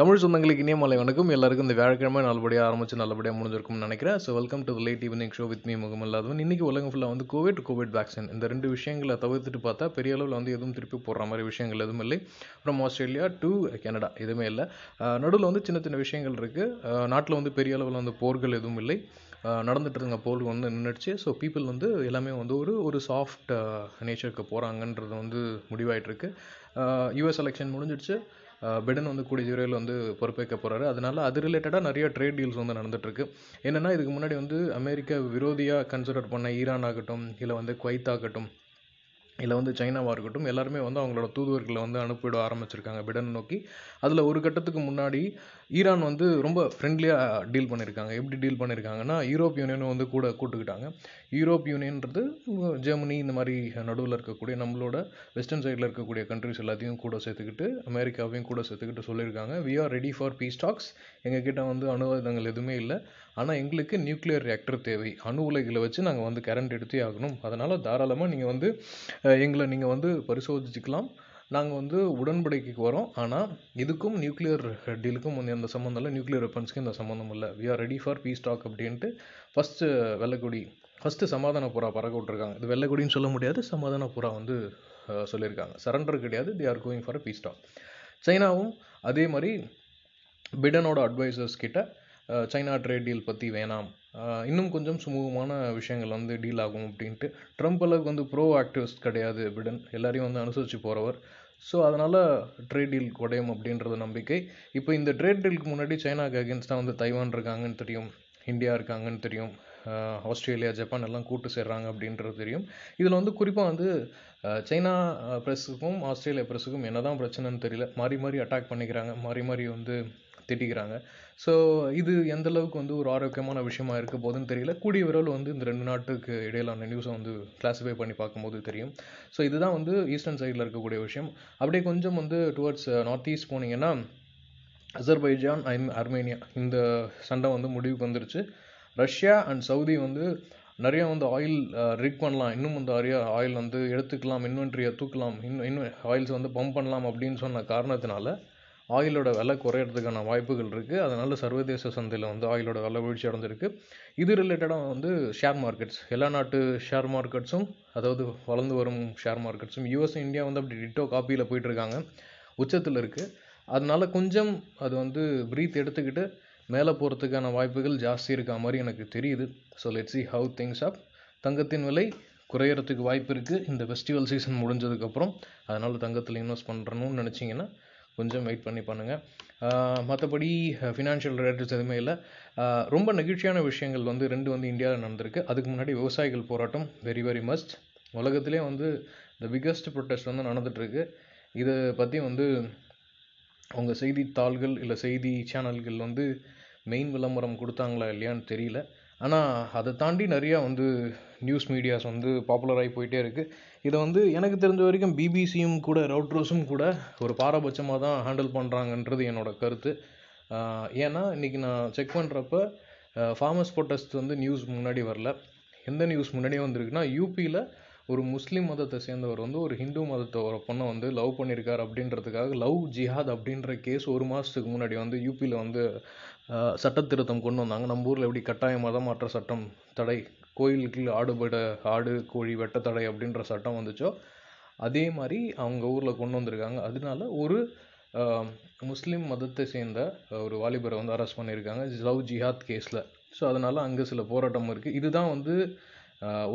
தமிழ் சொந்தங்களுக்கு இனிய மாலை வணக்கம். எல்லாருக்கும் இந்த வியாழக்கிழமை நல்லபடியாக ஆரம்பிச்சு நல்லபடியாக முடிஞ்சிருக்கும்னு நினைக்கிறேன். So welcome to late evening show with me முகமல்லாதவன் இன்றைக்கி உலகம் ஃபுல்லாக வந்து கோவிட் கோவிட் வேக்சின் இந்த ரெண்டு விஷயங்களை தவிர்த்துட்டு பார்த்தா பெரிய அளவில் வந்து எதுவும் திருப்பி போடுற மாதிரி விஷயங்கள் எதுவும் இல்லை. ஃப்ரம் ஆஸ்திரேலியா டு கனடா எதுவுமே இல்லை. நடுவில் வந்து சின்ன சின்ன விஷயங்கள் இருக்குது நாட்டில் வந்து பெரிய அளவில் வந்து போர்கள் எதுவும் இல்லை. நடந்துட்டு இருந்த போர் வந்து நின்றுடுச்சு ஸோ பீப்புள் வந்து எல்லாமே வந்து ஒரு ஒரு சாஃப்ட் நேச்சருக்கு போகிறாங்கன்றது வந்து முடிவாயிட்டிருக்கு. யூஎஸ் எலெக்ஷன் முடிஞ்சிடுச்சு. பிடன் வந்து கூடிய விரைவில் வந்து பொறுப்பேற்க போகிறாரு அதனால் அது ரிலேட்டடாக நிறைய ட்ரேட் டீல்ஸ் வந்து நடந்துட்டுருக்கு. என்னென்னா இதுக்கு முன்னாடி வந்து அமெரிக்கா விரோதியாக கன்சிடர் பண்ண ஈரான் ஆகட்டும் இல்லை வந்து குவைத் ஆகட்டும் இல்லை வந்து சைனாவாக இருக்கட்டும் எல்லாருமே வந்து அவங்களோட தூதுவர்களை வந்து அனுப்பிவிட ஆரம்பிச்சிருக்காங்க பிடன் நோக்கி. அதில் ஒரு கட்டத்துக்கு முன்னாடி ஈரான் வந்து ரொம்ப ஃப்ரெண்ட்லியாக டீல் பண்ணியிருக்காங்க எப்படி டீல் பண்ணியிருக்காங்கன்னா யூரோப் யூனியனும் வந்து கூட கூட்டுக்கிட்டாங்க. யூரோப் யூனியன்றது ஜெர்மனி இந்த மாதிரி நடுவில் இருக்கக்கூடிய நம்மளோட வெஸ்டர்ன் சைடில் இருக்கக்கூடிய கண்ட்ரிஸ் எல்லாத்தையும் கூட சேர்த்துக்கிட்டு அமெரிக்காவையும் கூட சேர்த்துக்கிட்டு சொல்லியிருக்காங்க. We are ready for peace talks எங்ககிட்ட வந்து அனுவாதங்கள் எதுவுமே இல்லை. ஆனால் எங்களுக்கு நியூக்ளியர் ரியாக்டர் தேவை. அணு உலைகளை வச்சு நாங்கள் வந்து கரண்ட் எடுத்தே ஆகணும். அதனால் தாராளமாக நீங்கள் வந்து எங்களை நீங்கள் வந்து பரிசோதிச்சுக்கலாம். நாங்கள் வந்து உடன்படிக்கைக்கு வரோம். ஆனால் இதுக்கும் நியூக்ளியர் டீலுக்கும் வந்து எந்த சம்மந்தம் இல்லை. நியூக்ளியர் வெப்பன்ஸ்க்கு எந்த சம்மந்தம் இல்லை. We are ready for peace talk அப்படின்ட்டு ஃபஸ்ட்டு வெள்ளக்குடி ஃபஸ்ட்டு சமாதான புறா பறக்க விட்ருக்காங்க இது வெள்ளக்குடின்னு சொல்ல முடியாது. சமாதான புறா வந்து சொல்லியிருக்காங்க. சரண்டர் கிடையாது. They are going for peace talk சைனாவும் அதே மாதிரி பிடனோட அட்வைசர்ஸ் கிட்ட சைனா ட்ரேட் டீல் பற்றி வேணாம். இன்னும் கொஞ்சம் சுமூகமான விஷயங்கள் வந்து டீல் ஆகும் அப்படின்ட்டு. ட்ரம்ப் அளவுக்கு வந்து ப்ரோ ஆக்டிவிஸ்ட் கிடையாது பிடன் எல்லாரையும் வந்து அனுசரித்து போகிறவர் ஸோ அதனால் ட்ரேட் டீல் குடையும் அப்படின்றது நம்பிக்கை. இப்போ இந்த ட்ரேட் டீலுக்கு முன்னாடி சைனாக்கு அகேன்ஸ்டாக வந்து தைவான் இருக்காங்கன்னு தெரியும். இந்தியா இருக்காங்கன்னு தெரியும். ஆஸ்திரேலியா ஜப்பான் எல்லாம் கூட்டு சேர்றாங்க அப்படின்றது தெரியும். இதில் வந்து குறிப்பாக வந்து சைனா ப்ரெஸ்ஸுக்கும் ஆஸ்திரேலியா ப்ரெஸ்ஸுக்கும் என்ன தான் பிரச்சனைன்னு தெரியல. மாறி மாறி அட்டாக் பண்ணிக்கிறாங்க. மாறி மாறி வந்து திட்டிக்கிறாங்க. ஸோ இது எந்த அளவுக்கு வந்து ஒரு ஆரோக்கியமான விஷயமா இருக்க போதுன்னு தெரியல. கூடிய விரைவில் வந்து இந்த ரெண்டு நாட்டுக்கு இடையிலான நியூஸை வந்து கிளாஸிஃபை பண்ணி பார்க்கும்போது தெரியும். ஸோ இதுதான் வந்து ஈஸ்டர்ன் சைடில் இருக்கக்கூடிய விஷயம். அப்படியே கொஞ்சம் வந்து டுவர்ட்ஸ் நார்த் ஈஸ்ட் போனீங்கன்னா அசர்பைஜான் அண்ட் அர்மேனியா இந்த சண்டை வந்து முடிவுக்கு வந்துருச்சு. ரஷ்யா அண்ட் சவுதி வந்து நிறைய வந்து ஆயில் ரிக் பண்ணலாம். இன்னும் வந்து நிறைய ஆயில் வந்து எடுத்துக்கலாம் இன்வென்ட்ரியை தூக்கலாம். இன்னும் இன்னும் ஆயில்ஸ் வந்து பம்ப் பண்ணலாம் அப்படின்னு சொன்ன காரணத்தினால ஆயிலோட விலை குறையிறதுக்கான வாய்ப்புகள் இருக்குது அதனால் சர்வதேச சந்தையில் வந்து ஆயிலோட விலை வீழ்ச்சி அடைஞ்சிருக்கு. இது ரிலேட்டடாக வந்து ஷேர் மார்க்கெட்ஸ் எல்லா நாட்டு ஷேர் மார்க்கெட்ஸும் அதாவது வளர்ந்து வரும் ஷேர் மார்க்கெட்ஸும் யூஎஸ் இந்தியா வந்து அப்படி டிட்டோ காப்பியில் போயிட்டுருக்காங்க உச்சத்தில் இருக்குது அதனால் கொஞ்சம் அது வந்து ப்ரீத் எடுத்துக்கிட்டு மேலே போகிறதுக்கான வாய்ப்புகள் ஜாஸ்தி இருக்கா மாதிரி எனக்கு தெரியுது. So let see how things up தங்கத்தின் விலை குறையிறதுக்கு வாய்ப்பு இருக்குது இந்த ஃபெஸ்டிவல் சீசன் முடிஞ்சதுக்கப்புறம் அதனால் தங்கத்தில் இன்வெஸ்ட் பண்ணுறணும்னு நினச்சிங்கன்னா கொஞ்சம் வெயிட் பண்ணி பண்ணுங்கள் மற்றபடி ஃபினான்ஷியல் ரிலேட்டட்ஸ் எதுவுமே இல்லை. ரொம்ப நெகிழ்ச்சியான விஷயங்கள் வந்து ரெண்டு வந்து இந்தியாவில் நடந்திருக்கு. அதுக்கு முன்னாடி விவசாயிகள் போராட்டம் வெரி வெரி மஸ்ட் உலகத்திலே வந்து த பிக்கஸ்ட் ப்ரொட்டஸ்ட் வந்து நடந்துகிட்ருக்கு இதை பற்றி வந்து உங்கள் செய்தித்தாள்கள் இல்லை செய்தி சேனல்கள் வந்து மெயின் விளம்பரம் கொடுத்தாங்களா இல்லையான்னு தெரியல. ஆனால் அதை தாண்டி நிறையா வந்து நியூஸ் மீடியாஸ் வந்து பாப்புலராகி போயிட்டே இருக்குது இதை வந்து எனக்கு தெரிஞ்ச வரைக்கும் பிபிசியும் கூட ரவுட்ரோஸும் கூட ஒரு பாரபட்சமாக தான் ஹேண்டில் பண்ணுறாங்கன்றது என்னோடய கருத்து. ஏன்னா இன்றைக்கி நான் செக் பண்ணுறப்ப ஃபார்மர்ஸ் ப்ரொட்டஸ்ட் வந்து நியூஸ் முன்னாடி வரல. எந்த நியூஸ் முன்னாடியே வந்திருக்குன்னா யூபியில் ஒரு முஸ்லீம் மதத்தை சேர்ந்தவர் வந்து ஒரு ஹிந்து மதத்தை ஒரு பொண்ணை வந்து லவ் பண்ணியிருக்கார் அப்படின்றதுக்காக லவ் ஜிஹாத் அப்படின்ற கேஸ் ஒரு மாதத்துக்கு முன்னாடி வந்து யூபியில் வந்து சட்ட திருத்தம் கொண்டு வந்தாங்க. நம்ம ஊரில் எப்படி கட்டாய மதமாற்ற சட்டம் தடை கோயிலுக்கு ஆடுபட ஆடு கோழி வெட்ட தடை அப்படின்ற சட்டம் வந்துச்சோ அதே மாதிரி அவங்க ஊரில் கொண்டு வந்திருக்காங்க. அதனால ஒரு முஸ்லீம் மதத்தை சேர்ந்த ஒரு வாலிபரை வந்து அரெஸ்ட் பண்ணியிருக்காங்க லவ் ஜிஹாத் கேஸில். ஸோ அதனால் அங்கே சில போராட்டம் இருக்குது இதுதான் வந்து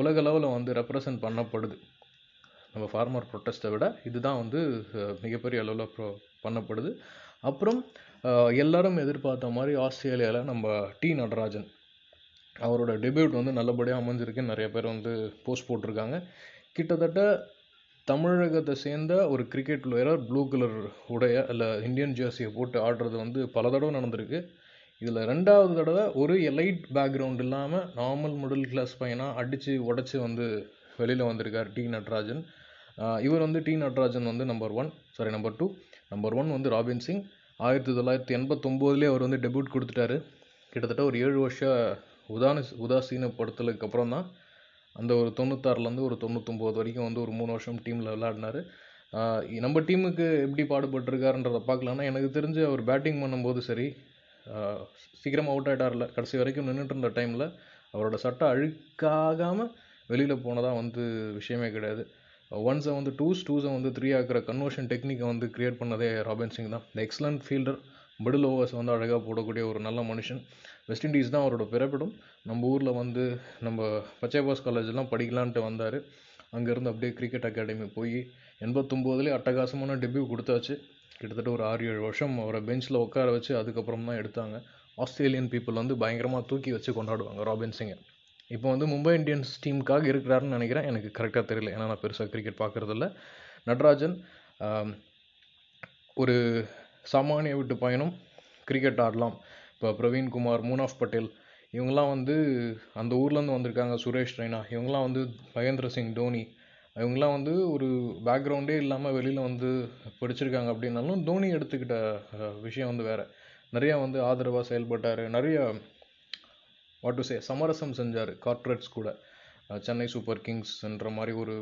உலக அளவில் வந்து ரெப்ரசன்ட் பண்ணப்படுது. நம்ம ஃபார்மர் ப்ரொட்டஸ்ட்டை விட இதுதான் வந்து மிகப்பெரிய அளவில் ப்ரோ பண்ணப்படுது. அப்புறம் எல்லாரும் எதிர்பார்த்த மாதிரி ஆஸ்திரேலியாவில் நம்ம டி நடராஜன் அவரோட டெபியூட் வந்து நல்லபடியாக அமைஞ்சிருக்குன்னு நிறைய பேர் வந்து போஸ்ட் போட்டிருக்காங்க. கிட்டத்தட்ட தமிழகத்தை சேர்ந்த ஒரு கிரிக்கெட் பிளேயராக ப்ளூ கலர் உடைய இல்லை இந்தியன் ஜேர்சியை போட்டு ஆடுறது வந்து பல தடவை நடந்திருக்கு. இதில் ரெண்டாவது தடவை ஒரு எலைட் பேக்ரவுண்ட் இல்லாமல் நார்மல் மிடில் கிளாஸ் பையனாக அடித்து உடச்சி வந்து வெளியில் வந்திருக்கார் டி நட்ராஜன். இவர் வந்து டி நட்ராஜன் வந்து number one sorry number two number one வந்து ராபின் சிங். ஆயிரத்தி தொள்ளாயிரத்தி எண்பத்தொம்போதுலேயே அவர் வந்து டெபியூட் கொடுத்துட்டாரு. கிட்டத்தட்ட ஒரு ஏழு வருஷம் உதான உதாசீனப்படுத்தலுக்கு அப்புறம் தான் அந்த ஒரு தொண்ணூத்தாறுலேருந்து ஒரு தொண்ணூத்தொம்போது வரைக்கும் வந்து ஒரு மூணு வருஷம் டீமில் விளையாடினார். நம்ம டீமுக்கு எப்படி பாடுபட்டிருக்காருன்றதை பார்க்கலான்னா எனக்கு தெரிஞ்சு அவர் பேட்டிங் பண்ணும்போது சரி சீக்கிரமாக அவுட் ஆகிட்டார்ல கடைசி வரைக்கும் நின்றுட்டு இருந்த டைமில் அவரோட சட்டை அழுக்காகாமல் வெளியில் போனதாக வந்து விஷயமே கிடையாது. ஒன்ஸை வந்து டூஸ் டூஸை வந்து த்ரீ ஆக்கிற கன்வர்ஷன் டெக்னிக்கை வந்து கிரியேட் பண்ணதே ராபின் சிங் தான். இந்த எக்ஸலண்ட் ஃபீல்டர் மிடில் ஓவர்ஸ் வந்து அழகாக போடக்கூடிய ஒரு நல்ல மனுஷன். வெஸ்ட் இண்டீஸ் தான் அவரோட பிறப்பிடம். நம்ம ஊரில் வந்து நம்ம பச்சைபாஸ் காலேஜெலாம் படிக்கலான்ட்டு வந்தார். அங்கேருந்து அப்படியே கிரிக்கெட் அகாடமி போய் எண்பத்தொம்போதுலேயே அட்டகாசமான டெபியூ கொடுத்தாச்சு. கிட்டத்தட்ட ஒரு ஆறு ஏழு வருஷம் அவரை பெஞ்சில் உட்கார வச்சு அதுக்கப்புறம் தான் எடுத்தாங்க. ஆஸ்திரேலியன் பீப்புள் வந்து பயங்கரமாக தூக்கி வச்சு கொண்டாடுவாங்க ராபின் சிங்கை இப்போ வந்து மும்பை இந்தியன்ஸ் டீமுக்காக இருக்கிறாருன்னு நினைக்கிறேன். எனக்கு கரெக்டாக தெரியல. ஏன்னா நான் பெருசாக கிரிக்கெட் பார்க்குறதில்ல. நட்ராஜன் ஒரு சாமானிய விட்டு பயணம் கிரிக்கெட் ஆடலாம். இப்போ பிரவீன்குமார் மூனாஃப் பட்டேல் இவங்கெல்லாம் வந்து அந்த ஊர்லேருந்து வந்திருக்காங்க. சுரேஷ் ரெய்னா இவங்கெல்லாம் வந்து மகேந்திர சிங் தோனி இவங்கெல்லாம் வந்து ஒரு பேக்ரவுண்டே இல்லாமல் வெளியில் வந்து படிச்சிருக்காங்க அப்படின்னாலும் தோனி எடுத்துக்கிட்ட விஷயம் வந்து வேறு. நிறையா வந்து ஆதரவாக செயல்பட்டார். நிறைய வாட் டு சே சமரசம் செஞ்சார். கார்ப்பரேட்ஸ் கூட. சென்னை சூப்பர் கிங்ஸ்ன்ற மாதிரி ஒரு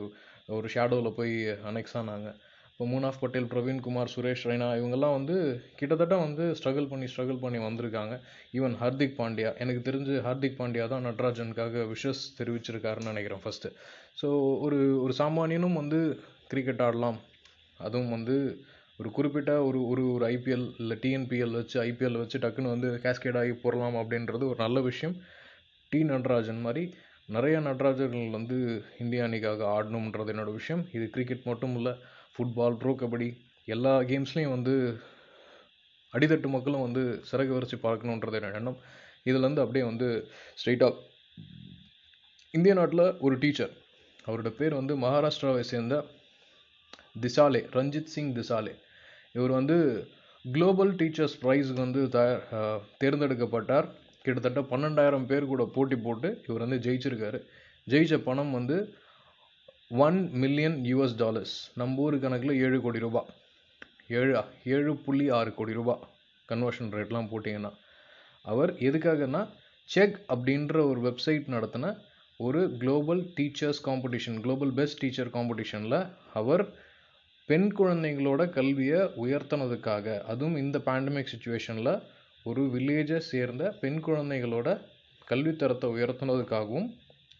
ஒரு ஷேடோவில் போய் அனெக்ஸ் ஆனாங்க. இப்போ மூனாஃப் பட்டேல் பிரவீன் குமார் சுரேஷ் ரெய்னா இவங்கெல்லாம் வந்து கிட்டத்தட்ட வந்து ஸ்ட்ரகிள் பண்ணி ஸ்ட்ரகிள் பண்ணி வந்திருக்காங்க. ஈவன் ஹார்திக் பாண்டியா எனக்கு தெரிஞ்சு ஹார்திக் பாண்டியா தான் நட்ராஜனுக்காக விஷஸ் தெரிவிச்சிருக்காருன்னு நினைக்கிறேன் ஃபஸ்ட்டு ஸோ ஒரு ஒரு சாமானியனும் வந்து கிரிக்கெட் ஆடலாம். அதுவும் வந்து ஒரு குறிப்பிட்ட ஒரு ஒரு ஒரு ஐபிஎல் இல்லை டிஎன்பிஎல் வச்சு ஐபிஎல் வச்சு டக்குன்னு வந்து கேஸ்கேட் ஆகி போடலாம் அப்படின்றது ஒரு நல்ல விஷயம். டி நடராஜன் மாதிரி நிறைய நடராஜர்கள் வந்து இந்திய அணிக்காக ஆடணுன்றது என்னோட விஷயம். இது கிரிக்கெட் மட்டும் இல்லை ஃபுட்பால் ப்ரோ கபடி எல்லா கேம்ஸ்லேயும் வந்து அடித்தட்டு மக்களும் வந்து சிறகு வரிச்சு பார்க்கணுன்றது என்னோட எண்ணம். இதுலேருந்து அப்படியே வந்து ஸ்ட்ரெயிட்டாக இந்திய நாட்டில் ஒரு டீச்சர் அவரோட பேர் வந்து மகாராஷ்டிராவை சேர்ந்த திசாலே ரஞ்சித் சிங் திசாலே. இவர் வந்து குளோபல் டீச்சர்ஸ் ப்ரைஸுக்கு வந்து த தேர்ந்தெடுக்கப்பட்டார். கிட்டத்தட்ட பன்னெண்டாயிரம் பேர் கூட போட்டி போட்டு இவர் வந்து ஜெயிச்சிருக்காரு. ஜெயிச்ச பணம் வந்து ஒன் மில்லியன் யூஎஸ் டாலர்ஸ் நம்ம ஊர் கணக்கில் ஏழு கோடி ரூபா. ஏழு ஏழு புள்ளி ஆறு கோடி ரூபா கன்வர்ஷன் ரேட்லாம் போட்டிங்கன்னா. அவர் எதுக்காகன்னா செக் அப்படின்ற ஒரு வெப்சைட் நடத்தின ஒரு global teachers competition global best teacher காம்படிஷனில் அவர் பெண் குழந்தைங்களோட கல்வியை உயர்த்தினதுக்காக அதுவும் இந்த பேண்டமிக் சுச்சுவேஷனில் ஒரு வில்லேஜை சேர்ந்த பெண் குழந்தைகளோட கல்வித்தரத்தை உயர்த்தினதுக்காகவும்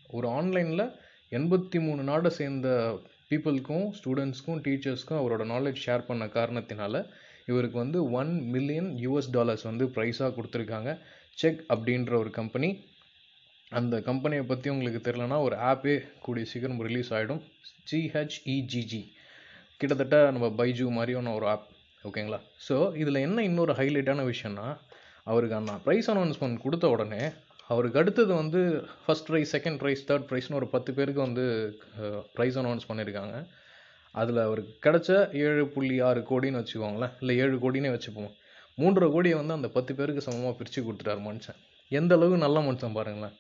ஒரு ஆன்லைனில் எண்பத்தி மூணு நாடை சேர்ந்த பீப்புளுக்கும் ஸ்டூடெண்ட்ஸ்க்கும் டீச்சர்ஸ்க்கும் அவரோட நாலேஜ் ஷேர் பண்ண காரணத்தினால இவருக்கு வந்து ஒன் மில்லியன் யூஎஸ் டாலர்ஸ் வந்து ப்ரைஸாக கொடுத்துருக்காங்க. செக் அப்படின்ற ஒரு கம்பெனி அந்த கம்பெனியை பற்றி உங்களுக்கு தெரிலனா ஒரு ஆப்பே கூடிய சீக்கிரம் ரிலீஸ் ஆகிடும் ஜிஹெச்இஜிஜி கிட்டத்தட்ட நம்ம பைஜூ மாதிரியான ஒரு ஆப் ஓகேங்களா ஸோ இதில் என்ன இன்னொரு ஹைலைட்டான விஷயம்னா அவருக்கு அண்ணா ப்ரைஸ் அனௌன்ஸ்மெண்ட் கொடுத்த உடனே அவருக்கு அடுத்தது வந்து first prize second prize third ப்ரைஸ்னு ஒரு பத்து பேருக்கு வந்து ப்ரைஸ் அனௌன்ஸ் பண்ணியிருக்காங்க அதில் அவருக்கு கிடச்ச ஏழு புள்ளி ஆறு கோடின்னு வச்சுக்கோங்களேன் இல்லை ஏழு கோடினே வச்சுப்போம். மூன்றரை கோடியை வந்து அந்த பத்து பேருக்கு சமமாக பிரித்து கொடுத்துட்டாரு மனுஷன். எந்த அளவுக்கு நல்ல மனுஷன் பாருங்களேன்.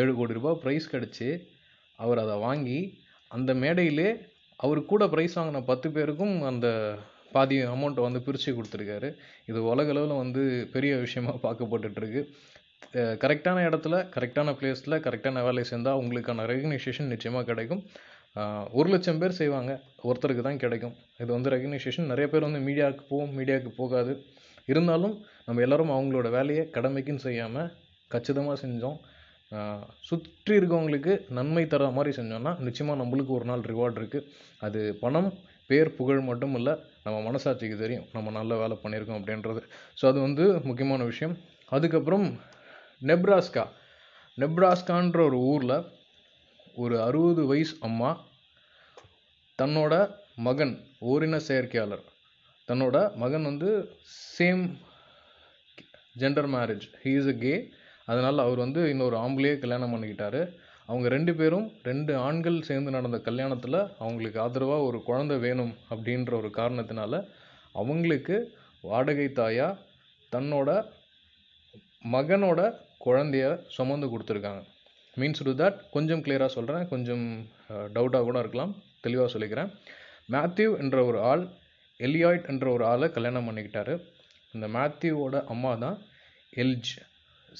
ஏழு கோடி ரூபாய் ப்ரைஸ் கிடச்சி அவர் அதை வாங்கி அந்த மேடையிலே அவர் கூட ப்ரைஸ் வாங்கின பத்து பேருக்கும் அந்த பாதி அமௌண்ட்டை வந்து பிரித்து கொடுத்துருக்காரு. இது உலகளவில் வந்து பெரிய விஷயமா பார்க்கப்பட்டுட்ருக்கு கரெக்டான இடத்துல கரெக்டான பிளேஸில் கரெக்டான வேலையை சேர்ந்தால் உங்களுக்கான ரெகக்னைசேஷன் நிச்சயமாக கிடைக்கும். ஒரு லட்சம் பேர் செய்வாங்க. ஒருத்தருக்கு தான் கிடைக்கும். இது வந்து ரெகக்னைசேஷன் நிறைய பேர் வந்து மீடியாவுக்கு போகும் மீடியாவுக்கு போகாது. இருந்தாலும் நம்ம எல்லோரும் அவங்களோட வேலையை கடமைக்குன்னு செய்யாமல் கச்சிதமாக செஞ்சோம். சுற்றி இருக்கவங்களுக்கு நன்மை தர மாதிரி செஞ்சோம்னா நிச்சயமாக நம்மளுக்கு ஒரு நாள் ரிவார்ட் இருக்குது அது பணம் பேர் புகழ் மட்டும் இல்லை நம்ம மனசாட்சிக்கு தெரியும். நம்ம நல்ல வேலை பண்ணியிருக்கோம் அப்படின்றது. ஸோ அது வந்து முக்கியமான விஷயம். அதுக்கப்புறம் நெப்ராஸ்கா. நெப்ராஸ்கான்ற ஒரு ஊரில் ஒரு அறுபது வயசு அம்மா தன்னோட மகன் ஓரின செயற்கையாளர். தன்னோட மகன் வந்து same gender marriage he is a gay அதனால் அவர் வந்து இன்னொரு ஆம்பளையே கல்யாணம் பண்ணிக்கிட்டாரு. அவங்க ரெண்டு பேரும் ரெண்டு ஆண்கள் சேர்ந்து நடந்த கல்யாணத்தில் அவங்களுக்கு ஆதரவாக ஒரு குழந்தை வேணும் அப்படின்ற ஒரு காரணத்தினால அவங்களுக்கு வாடகை தாயாக தன்னோட மகனோட குழந்தைய சுமந்து கொடுத்துருக்காங்க. மீன்ஸ் டு தட் கொஞ்சம் கிளியராக சொல்கிறேன் கொஞ்சம் டவுட்டாக கூட இருக்கலாம். தெளிவாக சொல்லிக்கிறேன். மேத்யூ என்ற ஒரு ஆள் எலியாய்ட் என்ற ஒரு ஆளை கல்யாணம் பண்ணிக்கிட்டாரு. இந்த மேத்யூவோட அம்மா தான் எல்ஜ்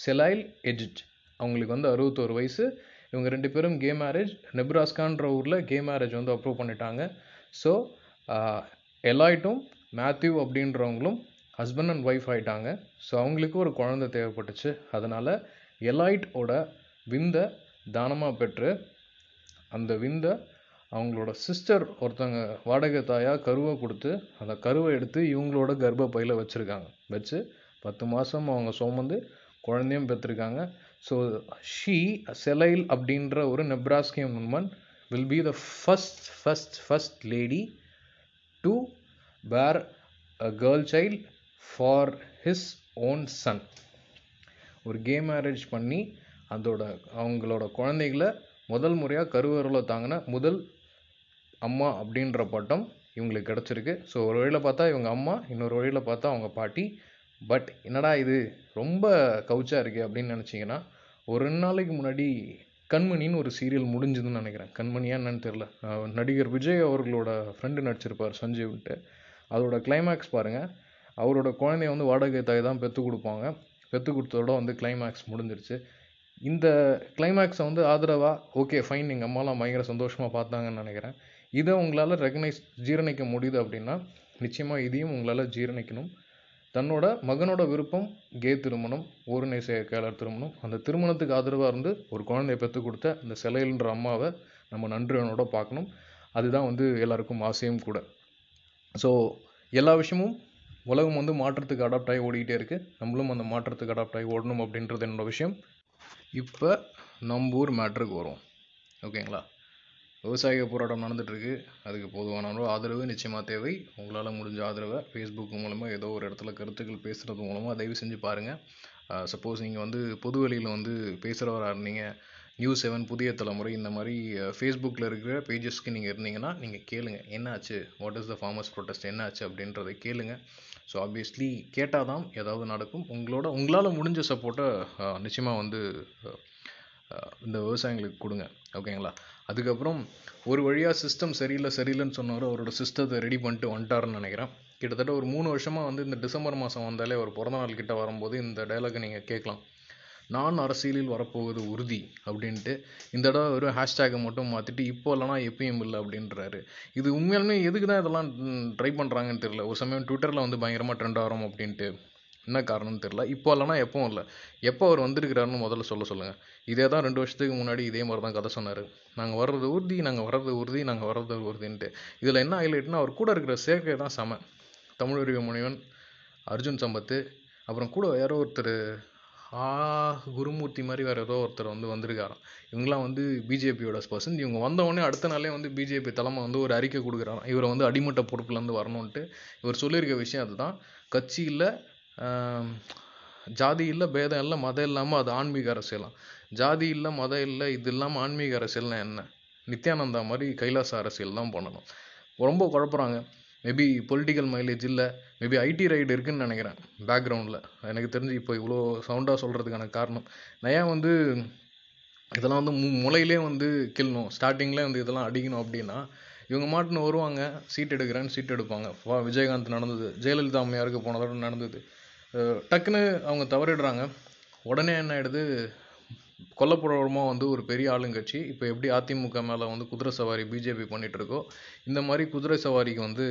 செலைல் எஜிட். அவங்களுக்கு வந்து அறுபத்தோரு வயசு. இவங்க ரெண்டு பேரும் கே மேரேஜ் நெப்ராஸ்கான்ற ஊரில் கே மேரேஜ் வந்து அப்ரூவ் பண்ணிட்டாங்க. ஸோ எலாய்ட்டும் மேத்யூ அப்படின்றவங்களும் ஹஸ்பண்ட் அண்ட் ஒய்ஃப் ஆயிட்டாங்க. ஸோ அவங்களுக்கு ஒரு குழந்தை தேவைப்பட்டுச்சு. அதனால் எலாய்ட்டோட விந்தை தானமாக பெற்று அந்த விந்தை அவங்களோட சிஸ்டர் ஒருத்தவங்க வாடகை தாயாக கருவை கொடுத்து அந்த கருவை எடுத்து இவங்களோட கர்ப்பப்பையில் வச்சுருக்காங்க. வச்சு பத்து மாதம் அவங்க சுமந்து குழந்தையும் பெற்றிருக்காங்க. ஸோ ஷீ செலைல் அப்படின்ற ஒரு நெப்ராஸ்கியம் woman will be the first first first lady to bear a girl child for his own son ஒரு கே மேரேஜ் பண்ணி அதோட அவங்களோட குழந்தைகளை முதல் முறையாக கருவறையில் தாங்கின முதல் அம்மா அப்படின்ற பட்டம் இவங்களுக்கு கிடச்சிருக்கு. ஸோ ஒரு வழியில் பார்த்தா இவங்க அம்மா இன்னொரு வழியில் பார்த்தா அவங்க பாட்டி. பட் என்னடா இது? ரொம்ப கவுச்சா இருக்கே அப்படின்னு நினச்சிங்கன்னா ஒரு ரெண்டு நாளைக்கு முன்னாடி கண்மணின்னு ஒரு சீரியல் முடிஞ்சதுன்னு நினைக்கிறேன். கண்மணியா என்னன்னு தெரில நடிகர் விஜய் அவர்களோட ஃப்ரெண்டு நடிச்சிருப்பார் சஞ்சீவ்ட்டு அதோட கிளைமேக்ஸ் பாருங்கள் அவரோட குழந்தைய வந்து வாடகை தாய் தான் பெற்று கொடுப்பாங்க. பெற்று கொடுத்ததோட வந்து கிளைமேக்ஸ் முடிஞ்சிருச்சு. இந்த கிளைமேக்ஸை வந்து ஆதரவாக ஓகே ஃபைன் எங்கள் அம்மாலாம் பயங்கர சந்தோஷமாக பார்த்தாங்கன்னு நினைக்கிறேன். இதை உங்களால் ரெகனைஸ் ஜீரணிக்க முடியுது அப்படின்னா நிச்சயமாக இதையும் உங்களால் ஜீரணிக்கணும். தன்னோட மகனோட விருப்பம் கே திருமணம் ஒரு நேசையக்காளர் திருமணம். அந்த திருமணத்துக்கு ஆதரவாக இருந்து ஒரு குழந்தைய பெற்றுக் கொடுத்த அந்த சிலையில்ன்ற அம்மாவை நம்ம நன்றியோட பார்க்கணும். அதுதான் வந்து எல்லாருக்கும் ஆசையும் கூட. ஸோ எல்லா விஷயமும் உலகம் வந்து மாற்றத்துக்கு அடாப்ட் ஆகி ஓடிக்கிட்டே இருக்குது நம்மளும் அந்த மாற்றத்துக்கு அடாப்ட் ஆகி ஓடணும் அப்படின்றது என்னோடய விஷயம். இப்போ நம்ம ஊர் மேட்ருக்கு வரும். ஓகேங்களா விவசாய போராட்டம் நடந்துகிட்ருக்கு அதுக்கு போதுமான ஆதரவு நிச்சயமாக தேவை. உங்களால் முடிஞ்ச ஆதரவை ஃபேஸ்புக் மூலமாக ஏதோ ஒரு இடத்துல கருத்துக்கள் பேசுகிறது மூலமாக தயவு செஞ்சு பாருங்கள் சப்போஸ் நீங்கள் வந்து பொது வெளியில் வந்து பேசுகிறவராக இருந்தீங்க. நியூஸ் செவன் புதிய தலைமுறை இந்த மாதிரி ஃபேஸ்புக்கில் இருக்கிற பேஜஸ்க்கு நீங்கள் இருந்தீங்கன்னா நீங்கள் கேளுங்க. என்னாச்சு? What is the farmers protest என்னாச்சு அப்படின்றத கேளுங்க. ஸோ ஆப்வியஸ்லி கேட்டால் தான் ஏதாவது நடக்கும். உங்களோட உங்களால் முடிஞ்ச சப்போர்ட்டை நிச்சயமாக வந்து இந்த விவசாயிங்களுக்கு கொடுங்க ஓகேங்களா அதுக்கப்புறம் ஒரு வழியாக சிஸ்டம் சரியில்லை சரியில்லைன்னு சொன்னவர் அவரோட சிஸ்டத்தை ரெடி பண்ணிட்டு வந்துட்டாருன்னு நினைக்கிறேன். கிட்டத்தட்ட ஒரு மூணு வருஷமாக வந்து இந்த டிசம்பர் மாதம் வந்தாலே ஒரு பிறந்தநாள் கிட்ட வரும்போது இந்த டைலாகை நீங்கள் கேட்கலாம். நான் அரசியலில் வரப்போவது உறுதி அப்படின்ட்டு இந்த தடவை வெறும் ஹேஷ்டேக்கை மட்டும் மாற்றிட்டு இப்போ இல்லைனா எப்பயும் இல்லை அப்படின்றாரு. இது உண்மையாலுமே எதுக்கு தான் இதெல்லாம் ட்ரை பண்ணுறாங்கன்னு தெரியல. ஒரு சமயம் ட்விட்டரில் வந்து பயங்கரமாக ட்ரெண்ட் ஆகிறோம் அப்படின்ட்டு. என்ன காரணம்னு தெரில இப்போ இல்லைனா எப்பவும் இல்லை. எப்போ அவர் வந்திருக்கிறாருன்னு முதல்ல சொல்ல சொல்லுங்கள் இதே தான் ரெண்டு வருஷத்துக்கு முன்னாடி இதே மாதிரி தான் கதை சொன்னார். நாங்கள் வர்றது உறுதி நாங்கள் வர்றது உறுதி நாங்கள் வர்றது உறுதின்ட்டு. இதில் என்ன ஹைலைட்னா அவர் கூட இருக்கிற சேர்க்கை தான் செம. தமிழறிவு முனிவன் அர்ஜுன் சம்பத்து அப்புறம் கூட யாரோ ஒருத்தர் ஆ குருமூர்த்தி மாதிரி வேறு ஏதோ ஒருத்தர் வந்து வந்திருக்காராம். இவங்களாம் வந்து பிஜேபியோட பர்சன் இவங்க வந்தவொடனே அடுத்த நாளே வந்து பிஜேபி தலைமை வந்து ஒரு அறிக்கை கொடுக்குறாராம். இவரை வந்து அடிமட்ட பொறுப்புலேருந்து வரணுன்ட்டு இவர் சொல்லியிருக்க விஷயம் அதுதான். கட்சியில் ஜாதி இல்லை பேதம் இல்லை மதம் இல்லாமல் அது ஆன்மீக அரசியலாம். ஜாதி இல்லை மதம் இல்லை இது இல்லாமல் ஆன்மீக அரசியல்னா என்ன? நித்யானந்தா மாதிரி கைலாச அரசியல் தான் பண்ணணும். ரொம்ப குழப்புறாங்க. மேபி பொலிட்டிக்கல் மைலேஜ் இல்லை மேபி ஐடி ரைடு இருக்குதுன்னு நினைக்கிறேன் பேக்ரவுண்டில் எனக்கு தெரிஞ்சு இப்போ இவ்வளோ சவுண்டாக சொல்கிறதுக்கான காரணம். நான் ஏன் வந்து இதெல்லாம் வந்து மு முளையிலே வந்து கிள்ளணும் ஸ்டார்டிங்கில் வந்து இதெல்லாம் அடிக்கணும் அப்படின்னா இவங்க மாட்டுன்னு வருவாங்க சீட் எடுக்கிறேன்னு சீட் எடுப்பாங்க. வா விஜயகாந்த் நடந்தது ஜெயலலிதா அம்மையாருக்கு போன தடவை நடந்தது. டக்குன்னு அவங்க தவறிடுறாங்க. உடனே என்ன ஆகிடுது கொல்லப்புறமா வந்து ஒரு பெரிய ஆளுங்கட்சி இப்போ எப்படி அதிமுக மேலே வந்து குதிரை சவாரி பிஜேபி பண்ணிகிட்ருக்கோ இந்த மாதிரி குதிரை சவாரிக்கு வந்து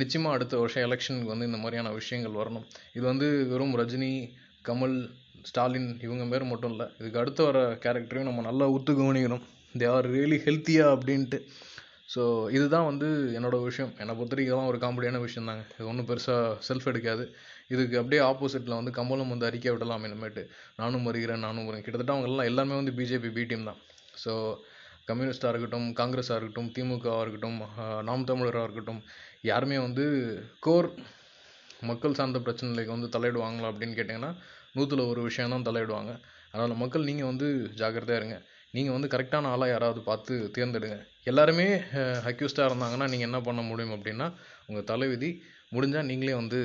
நிச்சயமாக அடுத்த வருஷம் எலெக்ஷனுக்கு வந்து இந்த மாதிரியான விஷயங்கள் வரணும். இது வந்து வெறும் ரஜினி கமல் ஸ்டாலின் இவங்க பேர் மட்டும் இல்லை இதுக்கு அடுத்து வர கேரக்டரையும் நம்ம நல்லா ஒத்து கவனிக்கணும். தே ஆர் ரியலி ஹெல்த்தியா அப்படின்ட்டு. ஸோ இதுதான் வந்து என்னோடய விஷயம். என்னை பொறுத்த வரைக்கும் இதெல்லாம் ஒரு காமெடியான விஷயம் தாங்க இது ஒன்றும் பெருசாக செல்ஃப் எடுக்காது. இதுக்கு அப்படியே ஆப்போசிட்டில் வந்து கம்பளம் வந்து அறிக்கை விடலாம் இனிமேட்டு நானும் வருகிறேன் நானும் வருகிறேன். கிட்டத்தட்ட அவங்கெல்லாம் எல்லாமே வந்து பிஜேபி பி டீம் தான். ஸோ கம்யூனிஸ்டாக இருக்கட்டும் காங்கிரஸாக இருக்கட்டும் திமுகவாக இருக்கட்டும் நாம் தமிழராக இருக்கட்டும் யாருமே வந்து கோர் மக்கள் சார்ந்த பிரச்சனைகளுக்கு வந்து தலையிடுவாங்களா அப்படின்னு கேட்டிங்கன்னா நூற்றில் ஒரு விஷயம் தான் தலையிடுவாங்க. அதனால் மக்கள் நீங்கள் வந்து ஜாக்கிரதையாக இருங்க. நீங்கள் வந்து கரெக்டான ஆளாக யாராவது பார்த்து தேர்ந்தெடுங்க. எல்லாருமே அக்யூஸ்டாக இருந்தாங்கன்னா நீங்கள் என்ன பண்ண முடியும் அப்படின்னா உங்கள் தலைவிதி முடிஞ்சால் நீங்களே வந்து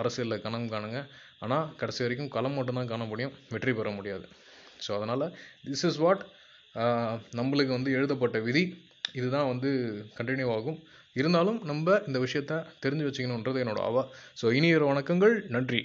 அரசியலில் கணம் காணுங்க. ஆனால் கடைசி வரைக்கும் களம் மட்டும்தான் காண முடியும் வெற்றி பெற முடியாது. ஸோ அதனால் திஸ் இஸ் வாட் நம்மளுக்கு வந்து எழுதப்பட்ட விதி. இதுதான் வந்து கண்டினியூ ஆகும். இருந்தாலும் நம்ம இந்த விஷயத்த தெரிஞ்சு வச்சுக்கணுன்றது என்னோட ஆவா. ஸோ இனியொரு வணக்கங்கள். நன்றி.